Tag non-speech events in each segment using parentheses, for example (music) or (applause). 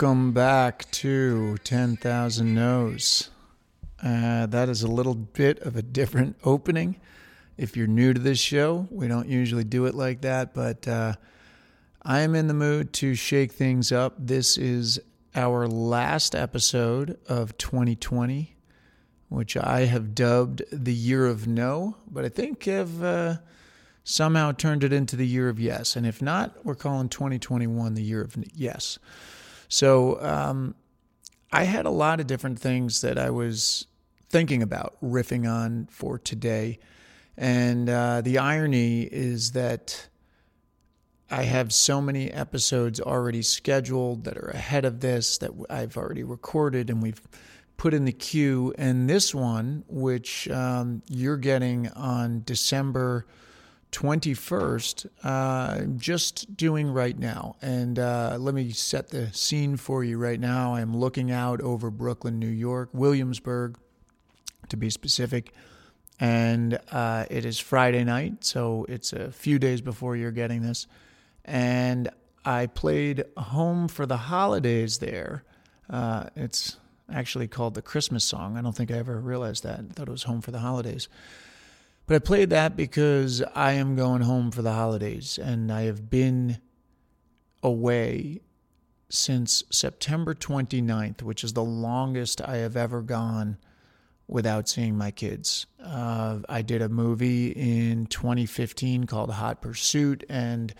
Welcome back to 10,000 No's. Uh, that is a little bit of a different (laughs) opening. If you're new to this show, we don't usually do it like that, but uh, I am in the mood to shake things up. This is our last episode of 2020, which I have dubbed the year of no, but I think have uh, somehow turned it into the year of yes. And if not, we're calling 2021 the year of yes. So um, I had a lot of different things that I was thinking about riffing on for today. And uh, the irony is that I have so many episodes already scheduled that are ahead of this that I've already recorded and we've put in the queue. And this one, which um, you're getting on December 21st, uh, just doing right now. And uh, let me set the scene for you right now. I'm looking out over Brooklyn, New York, Williamsburg, to be specific. And uh, it is Friday night, so it's a few days before you're getting this. And I played Home for the Holidays there. Uh, it's actually called the Christmas song. I don't think I ever realized that. I thought it was Home for the Holidays. But I played that because I am going home for the holidays and I have been away since September 29th, which is the longest I have ever gone without seeing my kids. Uh, I did a movie in 2015 called Hot Pursuit, and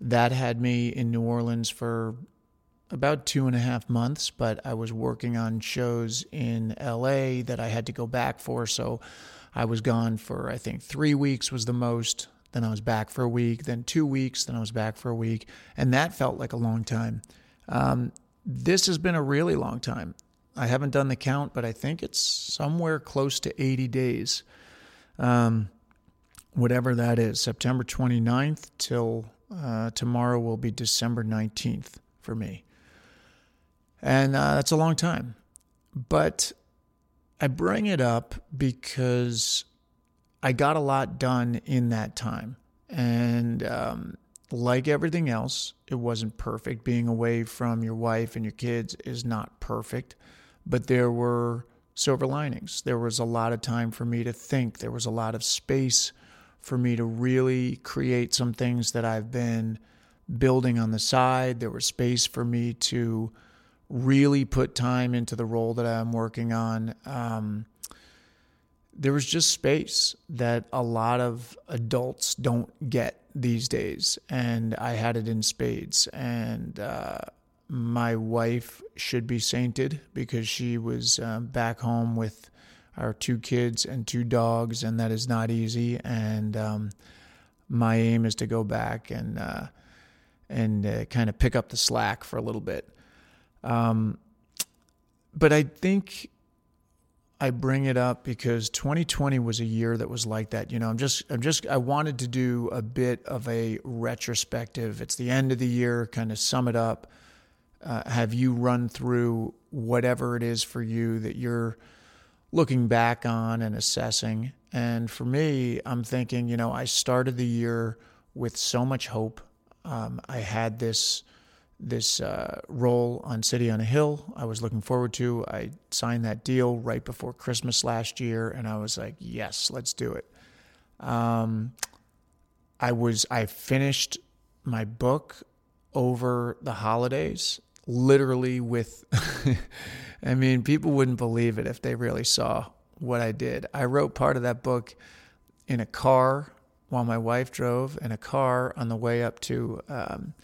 that had me in New Orleans for about two and a half months, but I was working on shows in LA that I had to go back for. So I was gone for, I think, three weeks was the most. Then I was back for a week, then two weeks, then I was back for a week. And that felt like a long time. Um, this has been a really long time. I haven't done the count, but I think it's somewhere close to 80 days. Um, whatever that is, September 29th till uh, tomorrow will be December 19th for me. And uh, that's a long time. But I bring it up because I got a lot done in that time. And um, like everything else, it wasn't perfect. Being away from your wife and your kids is not perfect, but there were silver linings. There was a lot of time for me to think, there was a lot of space for me to really create some things that I've been building on the side. There was space for me to really put time into the role that I'm working on. Um, there was just space that a lot of adults don't get these days, and I had it in spades. And uh, my wife should be sainted because she was uh, back home with our two kids and two dogs, and that is not easy. And um, my aim is to go back and uh, and uh, kind of pick up the slack for a little bit. Um, but I think I bring it up because 2020 was a year that was like that. You know, I'm just, I'm just, I wanted to do a bit of a retrospective. It's the end of the year, kind of sum it up. Uh, have you run through whatever it is for you that you're looking back on and assessing? And for me, I'm thinking, you know, I started the year with so much hope. Um, I had this this uh, role on City on a Hill. I was looking forward to. I signed that deal right before Christmas last year, and I was like, "Yes, let's do it." Um, I was I finished my book over the holidays, literally with. (laughs) I mean, people wouldn't believe it if they really saw what I did. I wrote part of that book in a car while my wife drove in a car on the way up to. Um,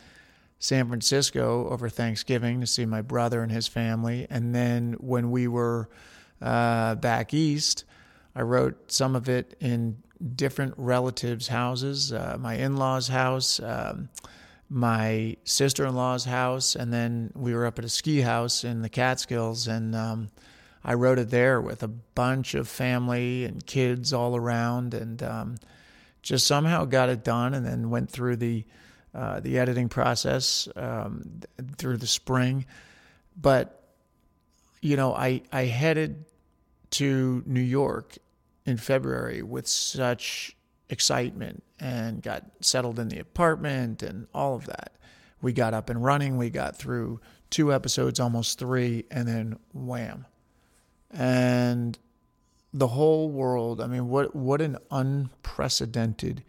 San Francisco over Thanksgiving to see my brother and his family. And then when we were uh, back east, I wrote some of it in different relatives' houses uh, my in law's house, um, my sister in law's house, and then we were up at a ski house in the Catskills. And um, I wrote it there with a bunch of family and kids all around, and um, just somehow got it done, and then went through the uh, the editing process um, through the spring. But, you know, I, I headed to New York in February with such excitement and got settled in the apartment and all of that. we got up and running. We got through two episodes, almost three, and then wham. And the whole world, I mean, what, what an unprecedented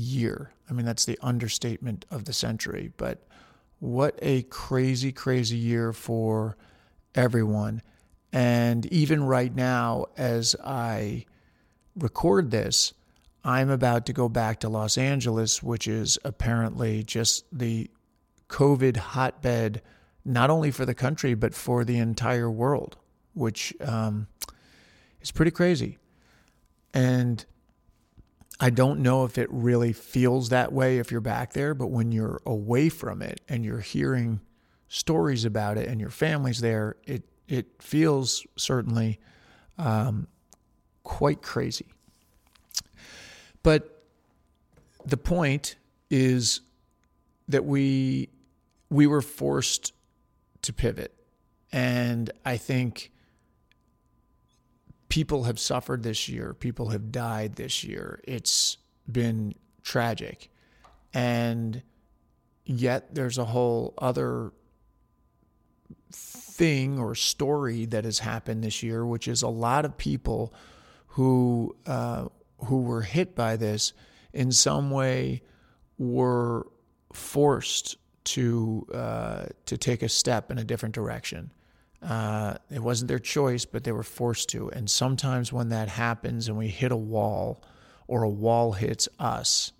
year. I mean, that's the understatement of the century, but what a crazy, crazy year for everyone. And even right now, as I record this, I'm about to go back to Los Angeles, which is apparently just the COVID hotbed, not only for the country, but for the entire world, which um, is pretty crazy. And I don't know if it really feels that way if you're back there, but when you're away from it and you're hearing stories about it and your family's there, it it feels certainly um, quite crazy. But the point is that we we were forced to pivot, and I think people have suffered this year. People have died this year. It's been tragic. And yet there's a whole other thing or story that has happened this year, which is a lot of people who uh, who were hit by this in some way were forced to uh, to take a step in a different direction. Uh, it wasn't their choice, but they were forced to. And sometimes when that happens and we hit a wall or a wall hits us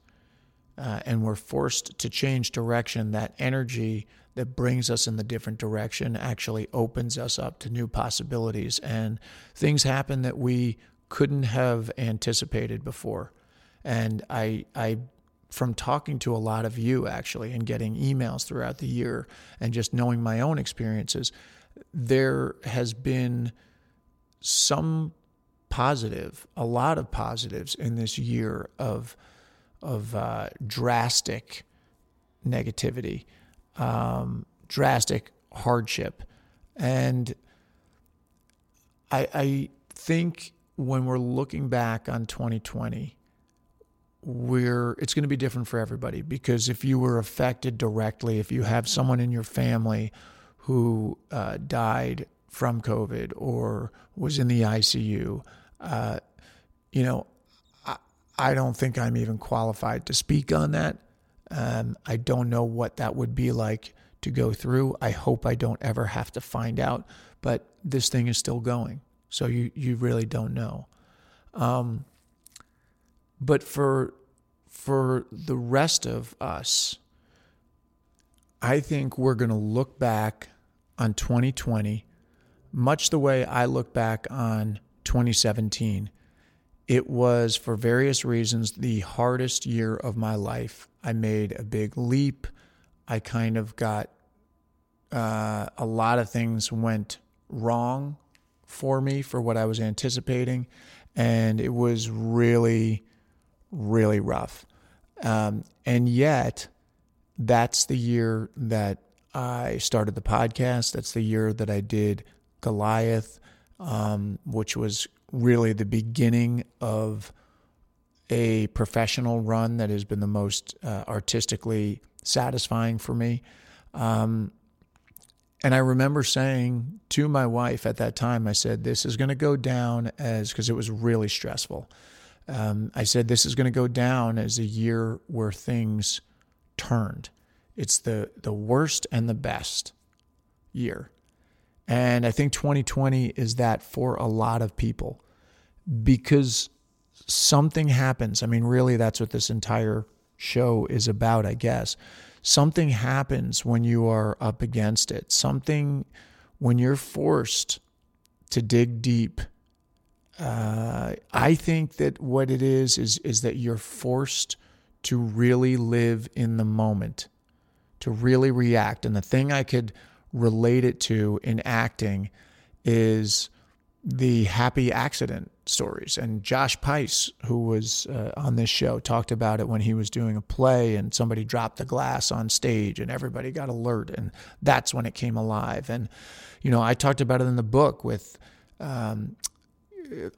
uh, and we're forced to change direction, that energy that brings us in the different direction actually opens us up to new possibilities. And things happen that we couldn't have anticipated before. And I, I, from talking to a lot of you actually and getting emails throughout the year and just knowing my own experiences, there has been some positive, a lot of positives in this year of of uh, drastic negativity, um, drastic hardship, and I, I think when we're looking back on 2020 we're it's going to be different for everybody because if you were affected directly if you have someone in your family who uh, died from COVID or was in the ICU. Uh, you know, I, I, don't think I'm even qualified to speak on that. Um, I don't know what that would be like to go through. I hope I don't ever have to find out, but this thing is still going. So you, you really don't know. Um, but for for the rest of us, I think we're going to look back on 2020 much the way I look back on 2017. It was, for various reasons, the hardest year of my life. I made a big leap. I kind of got uh, a lot of things went wrong for me for what I was anticipating. And it was really, really rough. Um, and yet, that's the year that I started the podcast. That's the year that I did Goliath, um, which was really the beginning of a professional run that has been the most uh, artistically satisfying for me. Um, and I remember saying to my wife at that time, I said, This is going to go down as, because it was really stressful. Um, I said, This is going to go down as a year where things turned. It's the the worst and the best year. And I think 2020 is that for a lot of people because something happens. I mean, really, that's what this entire show is about, I guess. Something happens when you are up against it. Something when you're forced to dig deep. Uh, I think that what it is is is that you're forced to really live in the moment to really react. And the thing I could relate it to in acting is the happy accident stories. And Josh Pais, who was uh, on this show, talked about it when he was doing a play and somebody dropped the glass on stage and everybody got alert. And that's when it came alive. And, you know, I talked about it in the book with um,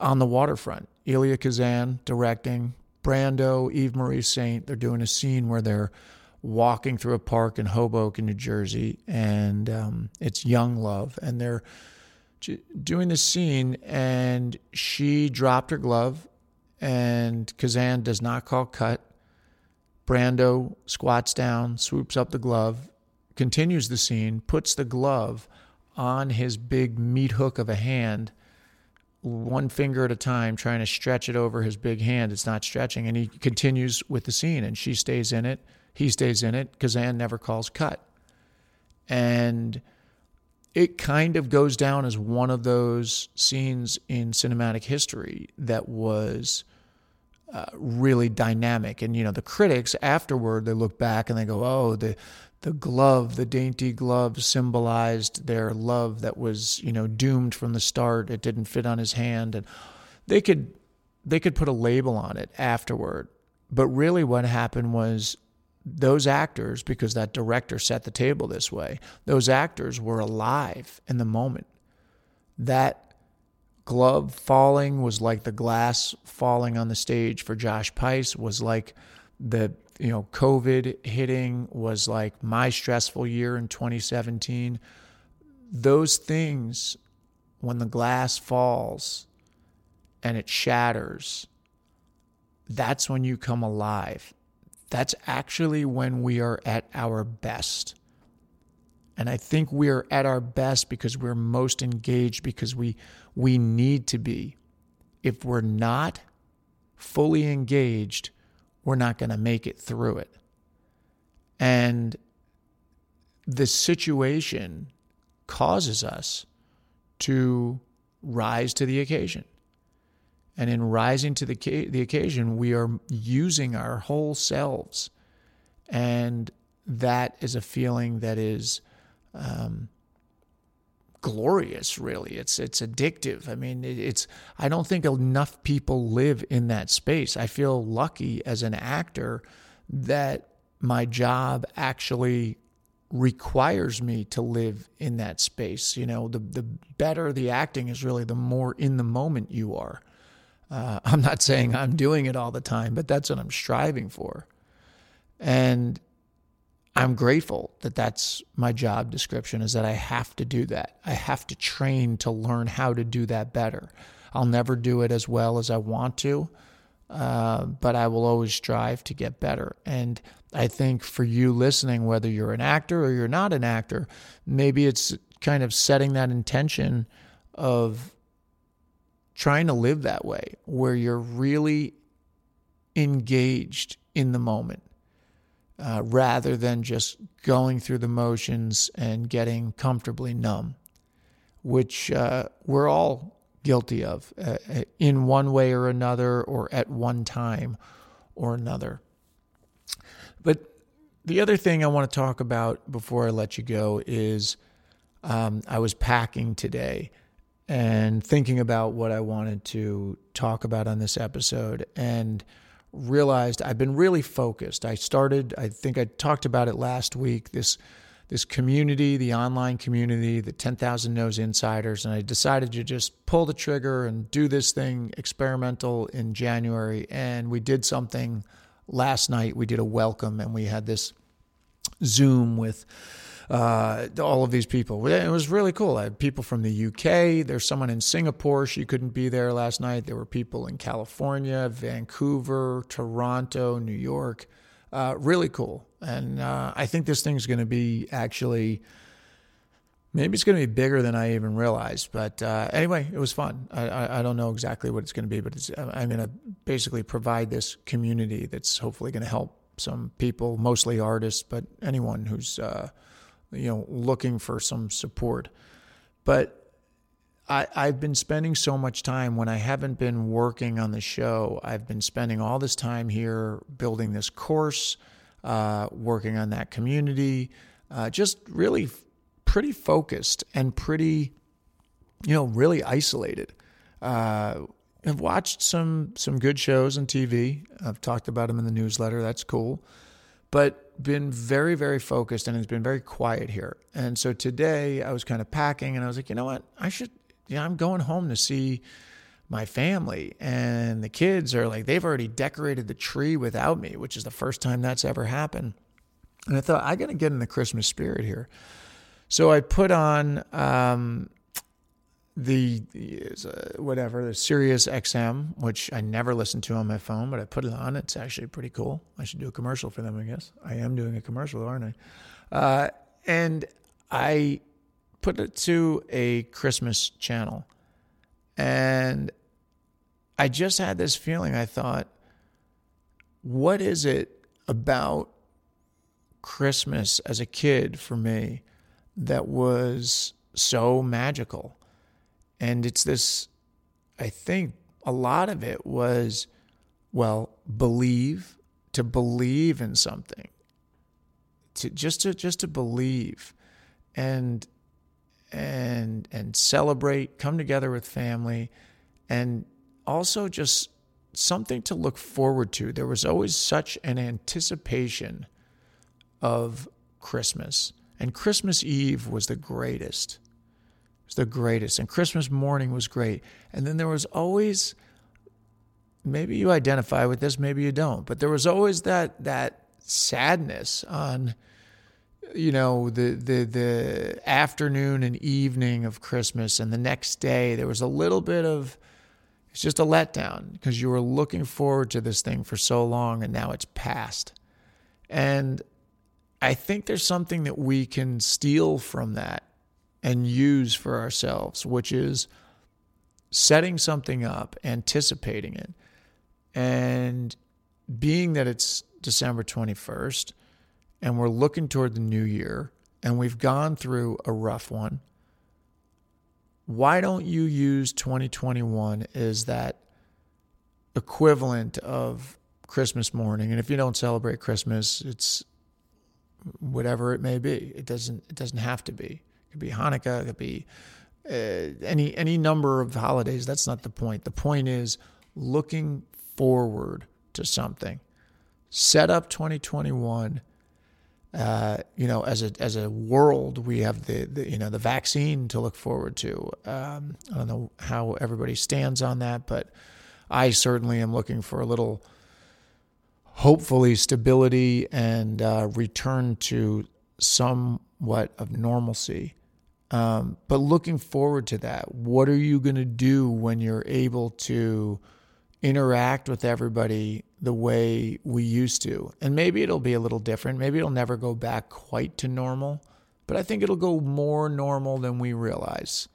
On the Waterfront, Elia Kazan directing, Brando, Eva Marie Saint. They're doing a scene where they're walking through a park in Hoboken, New Jersey, and um, it's young love, and they're doing the scene, and she dropped her glove, and Kazan does not call cut. Brando squats down, swoops up the glove, continues the scene, puts the glove on his big meat hook of a hand, one finger at a time, trying to stretch it over his big hand. It's not stretching. And he continues with the scene, and she stays in it. He stays in it. Kazan never calls cut. And it kind of goes down as one of those scenes in cinematic history that was uh, really dynamic. And you know, the critics afterward they look back and they go, "Oh, the the glove, the dainty glove symbolized their love that was, you know, doomed from the start. It didn't fit on his hand and they could they could put a label on it afterward. But really what happened was those actors because that director set the table this way. Those actors were alive in the moment. That glove falling was like the glass falling on the stage for Josh Pais was like the you know, COVID hitting was like my stressful year in 2017. Those things, when the glass falls and it shatters, that's when you come alive. That's actually when we are at our best. And I think we are at our best because we're most engaged because we we need to be. If we're not fully engaged, we're not going to make it through it. And the situation causes us to rise to the occasion. And in rising to the, the occasion, we are using our whole selves. And that is a feeling that is um, glorious really. It's it's addictive. I mean it's i don't think enough people live in that space. I feel lucky as an actor that my job actually requires me to live in that space. You know the the better the acting is really the more in the moment you are. Uh, (laughs) i'm not saying i'm doing it all the time but that's what i'm striving for. And I'm grateful that that's my job description is that I have to do that. I have to train to learn how to do that better. I'll never do it as well as I want to, uh, but I will always strive to get better. And I think for you listening, whether you're an actor or you're not an actor, maybe it's kind of setting that intention of trying to live that way where you're really engaged in the moment uh, rather than just going through the motions and getting comfortably numb, which uh, we're all guilty of uh, uh, in one way or another, or at one time or another. But the other thing I want to talk about before I let you go is um, I was packing today and thinking about what I wanted to talk about on this episode. And realized I've been really focused. I started, I think I talked about it last week, this this community, the online community, the 10,000 No's Insiders, and I decided to just pull the trigger and do this thing experimental in January. And we did something last night. We did a welcome and we had this Zoom with uh, all of these people. It was really cool. I had people from the UK. There's someone in Singapore. She couldn't be there last night. There were people in California, Vancouver, Toronto, New York. Uh, really cool. And uh, I think this thing's going to be actually. Maybe it's going to be bigger than I even realized. But uh, anyway, it was fun. I, I, I, don't know exactly what it's going to be, but I'm going to basically provide this community that's hopefully going to help some people, mostly artists, but anyone who's uh, you know, looking for some support. But I, I've been spending so much time when I haven't been working on the show. I've been spending all this time here building this course, uh, working on that community, uh, just really pretty focused and pretty, you know, really isolated. Uh, I've watched some some good shows on TV. I've talked about them in the newsletter. That's cool but been very, very focused and it's been very quiet here. And so today I was kind of packing and I was like, you know what? I should, you know, I'm going home to see my family. And the kids are like, they've already decorated the tree without me, which is the first time that's ever happened. And I thought, I got to get in the Christmas spirit here. So I put on um, the uh, whatever the Sirius XM, which I never listen to on my phone, but I put it on. It's actually pretty cool. I should do a commercial for them, I guess. I am doing a commercial, aren't I? Uh, and I put it to a Christmas channel, and I just had this feeling. I thought, what is it about Christmas as a kid for me that was so magical? And it's this, I think a lot of it was, well, believe, to believe in something, to just to just to believe and and and celebrate, come together with family and also just something to look forward to. There was always such an anticipation of Christmas. And Christmas Eve was the greatest. Was the greatest. And Christmas morning was great. And then there was always maybe you identify with this, maybe you don't, but there was always that that sadness on you know the the the afternoon and evening of Christmas and the next day there was a little bit of it's just a letdown because you were looking forward to this thing for so long and now it's past. And I think there's something that we can steal from that and use for ourselves, which is setting something up, anticipating it, and being that it's December 21st and we're looking toward the new year and we've gone through a rough one why don't you use 2021 as that equivalent of Christmas morning? And if you don't celebrate Christmas, it's whatever it may be. It doesn't. It doesn't have to be. Could be Hanukkah. It could be uh, any any number of holidays. That's not the point. The point is looking forward to something. Set up 2021 uh, you know, as a as a world, we have the, the, you know the vaccine to look forward to. Um, I don't know how everybody stands on that, but I certainly am looking for a little, hopefully, stability and uh, return to somewhat of normalcy. Um, but looking forward to that. What are you going to do when you're able to interact with everybody the way we used to. And maybe it'll be a little different. Maybe it'll never go back quite to normal, but I think it'll go more normal than we realize.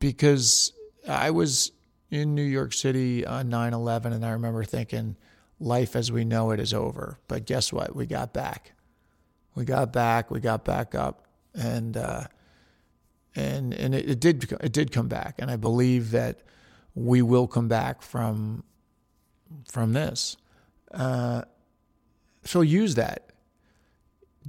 Because I was in New York City on 9 11, and I remember thinking, life as we know it is over. But guess what? We got back. We got back. We got back up. And, uh, and, and it, it did, it did come back. And I believe that we will come back from from this. Uh, so use that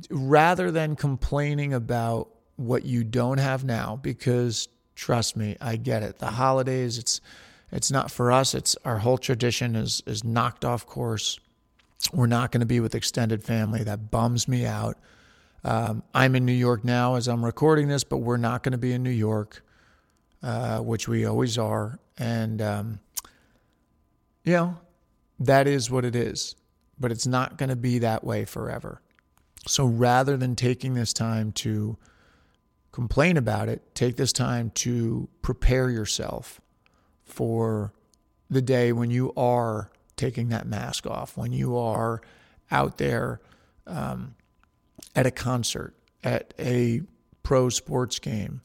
rather than complaining about what you don't have now. Because trust me, I get it. The holidays, it's it's not for us. It's our whole tradition is is knocked off course. We're not going to be with extended family. That bums me out. Um, I'm in New York now as I'm recording this, but we're not going to be in New York, uh, which we always are. And, um, you know, that is what it is, but it's not going to be that way forever. So rather than taking this time to complain about it, take this time to prepare yourself for the day when you are taking that mask off, when you are out there um, at a concert, at a pro sports game,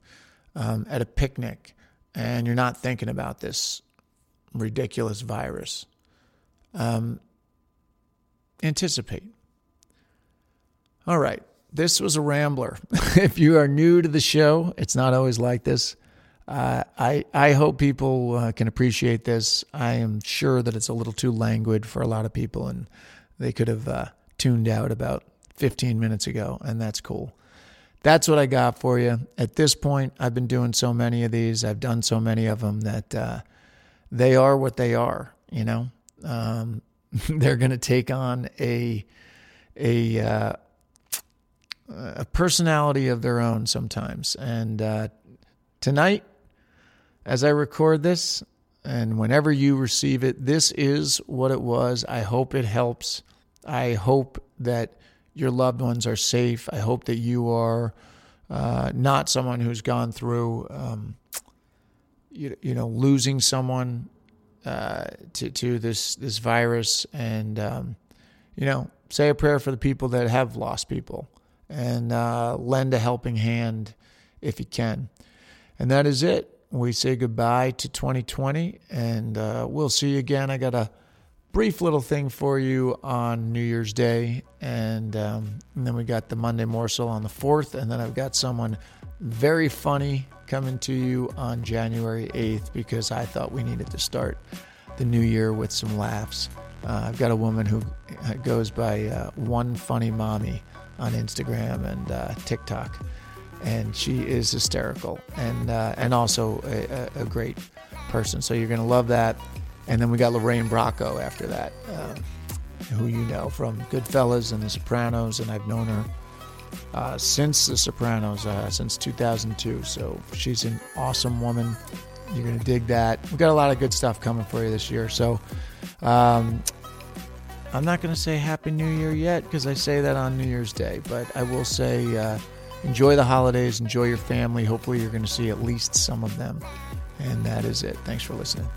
um, at a picnic, and you're not thinking about this ridiculous virus, um, anticipate. All right. This was a rambler. (laughs) if you are new to the show, it's not always like this. Uh, I I hope people uh, can appreciate this. I am sure that it's a little too languid for a lot of people, and they could have uh, tuned out about 15 minutes ago, and that's cool that's what I got for you. At this point, I've been doing so many of these. I've done so many of them that uh, they are what they are. You know, um, (laughs) they're going to take on a a uh, a personality of their own sometimes. And uh, tonight, as I record this, and whenever you receive it, this is what it was. I hope it helps. I hope that your loved ones are safe. I hope that you are uh, not someone who's gone through, um, you, you know, losing someone uh, to to this this virus, and um, you know, say a prayer for the people that have lost people, and uh, lend a helping hand if you can. And that is it. We say goodbye to 2020, and uh, we'll see you again. I got a brief little thing for you on New Year's Day, and, um, and then we got the Monday morsel on the 4th, and then I've got someone very funny coming to you on January 8th because I thought we needed to start the new year with some laughs. Uh, I've got a woman who goes by uh, One Funny Mommy on Instagram and uh, TikTok, and she is hysterical and uh, and also a, a, great person. So you're gonna love that. And then we got Lorraine Bracco after that, uh, who you know from Goodfellas and The Sopranos, and I've known her uh, since The Sopranos, uh, since 2002. So she's an awesome woman. You're going to dig that. We've got a lot of good stuff coming for you this year. So um, I'm not going to say Happy New Year yet because I say that on New Year's Day, but I will say uh, enjoy the holidays, enjoy your family. Hopefully, you're going to see at least some of them. And that is it. Thanks for listening.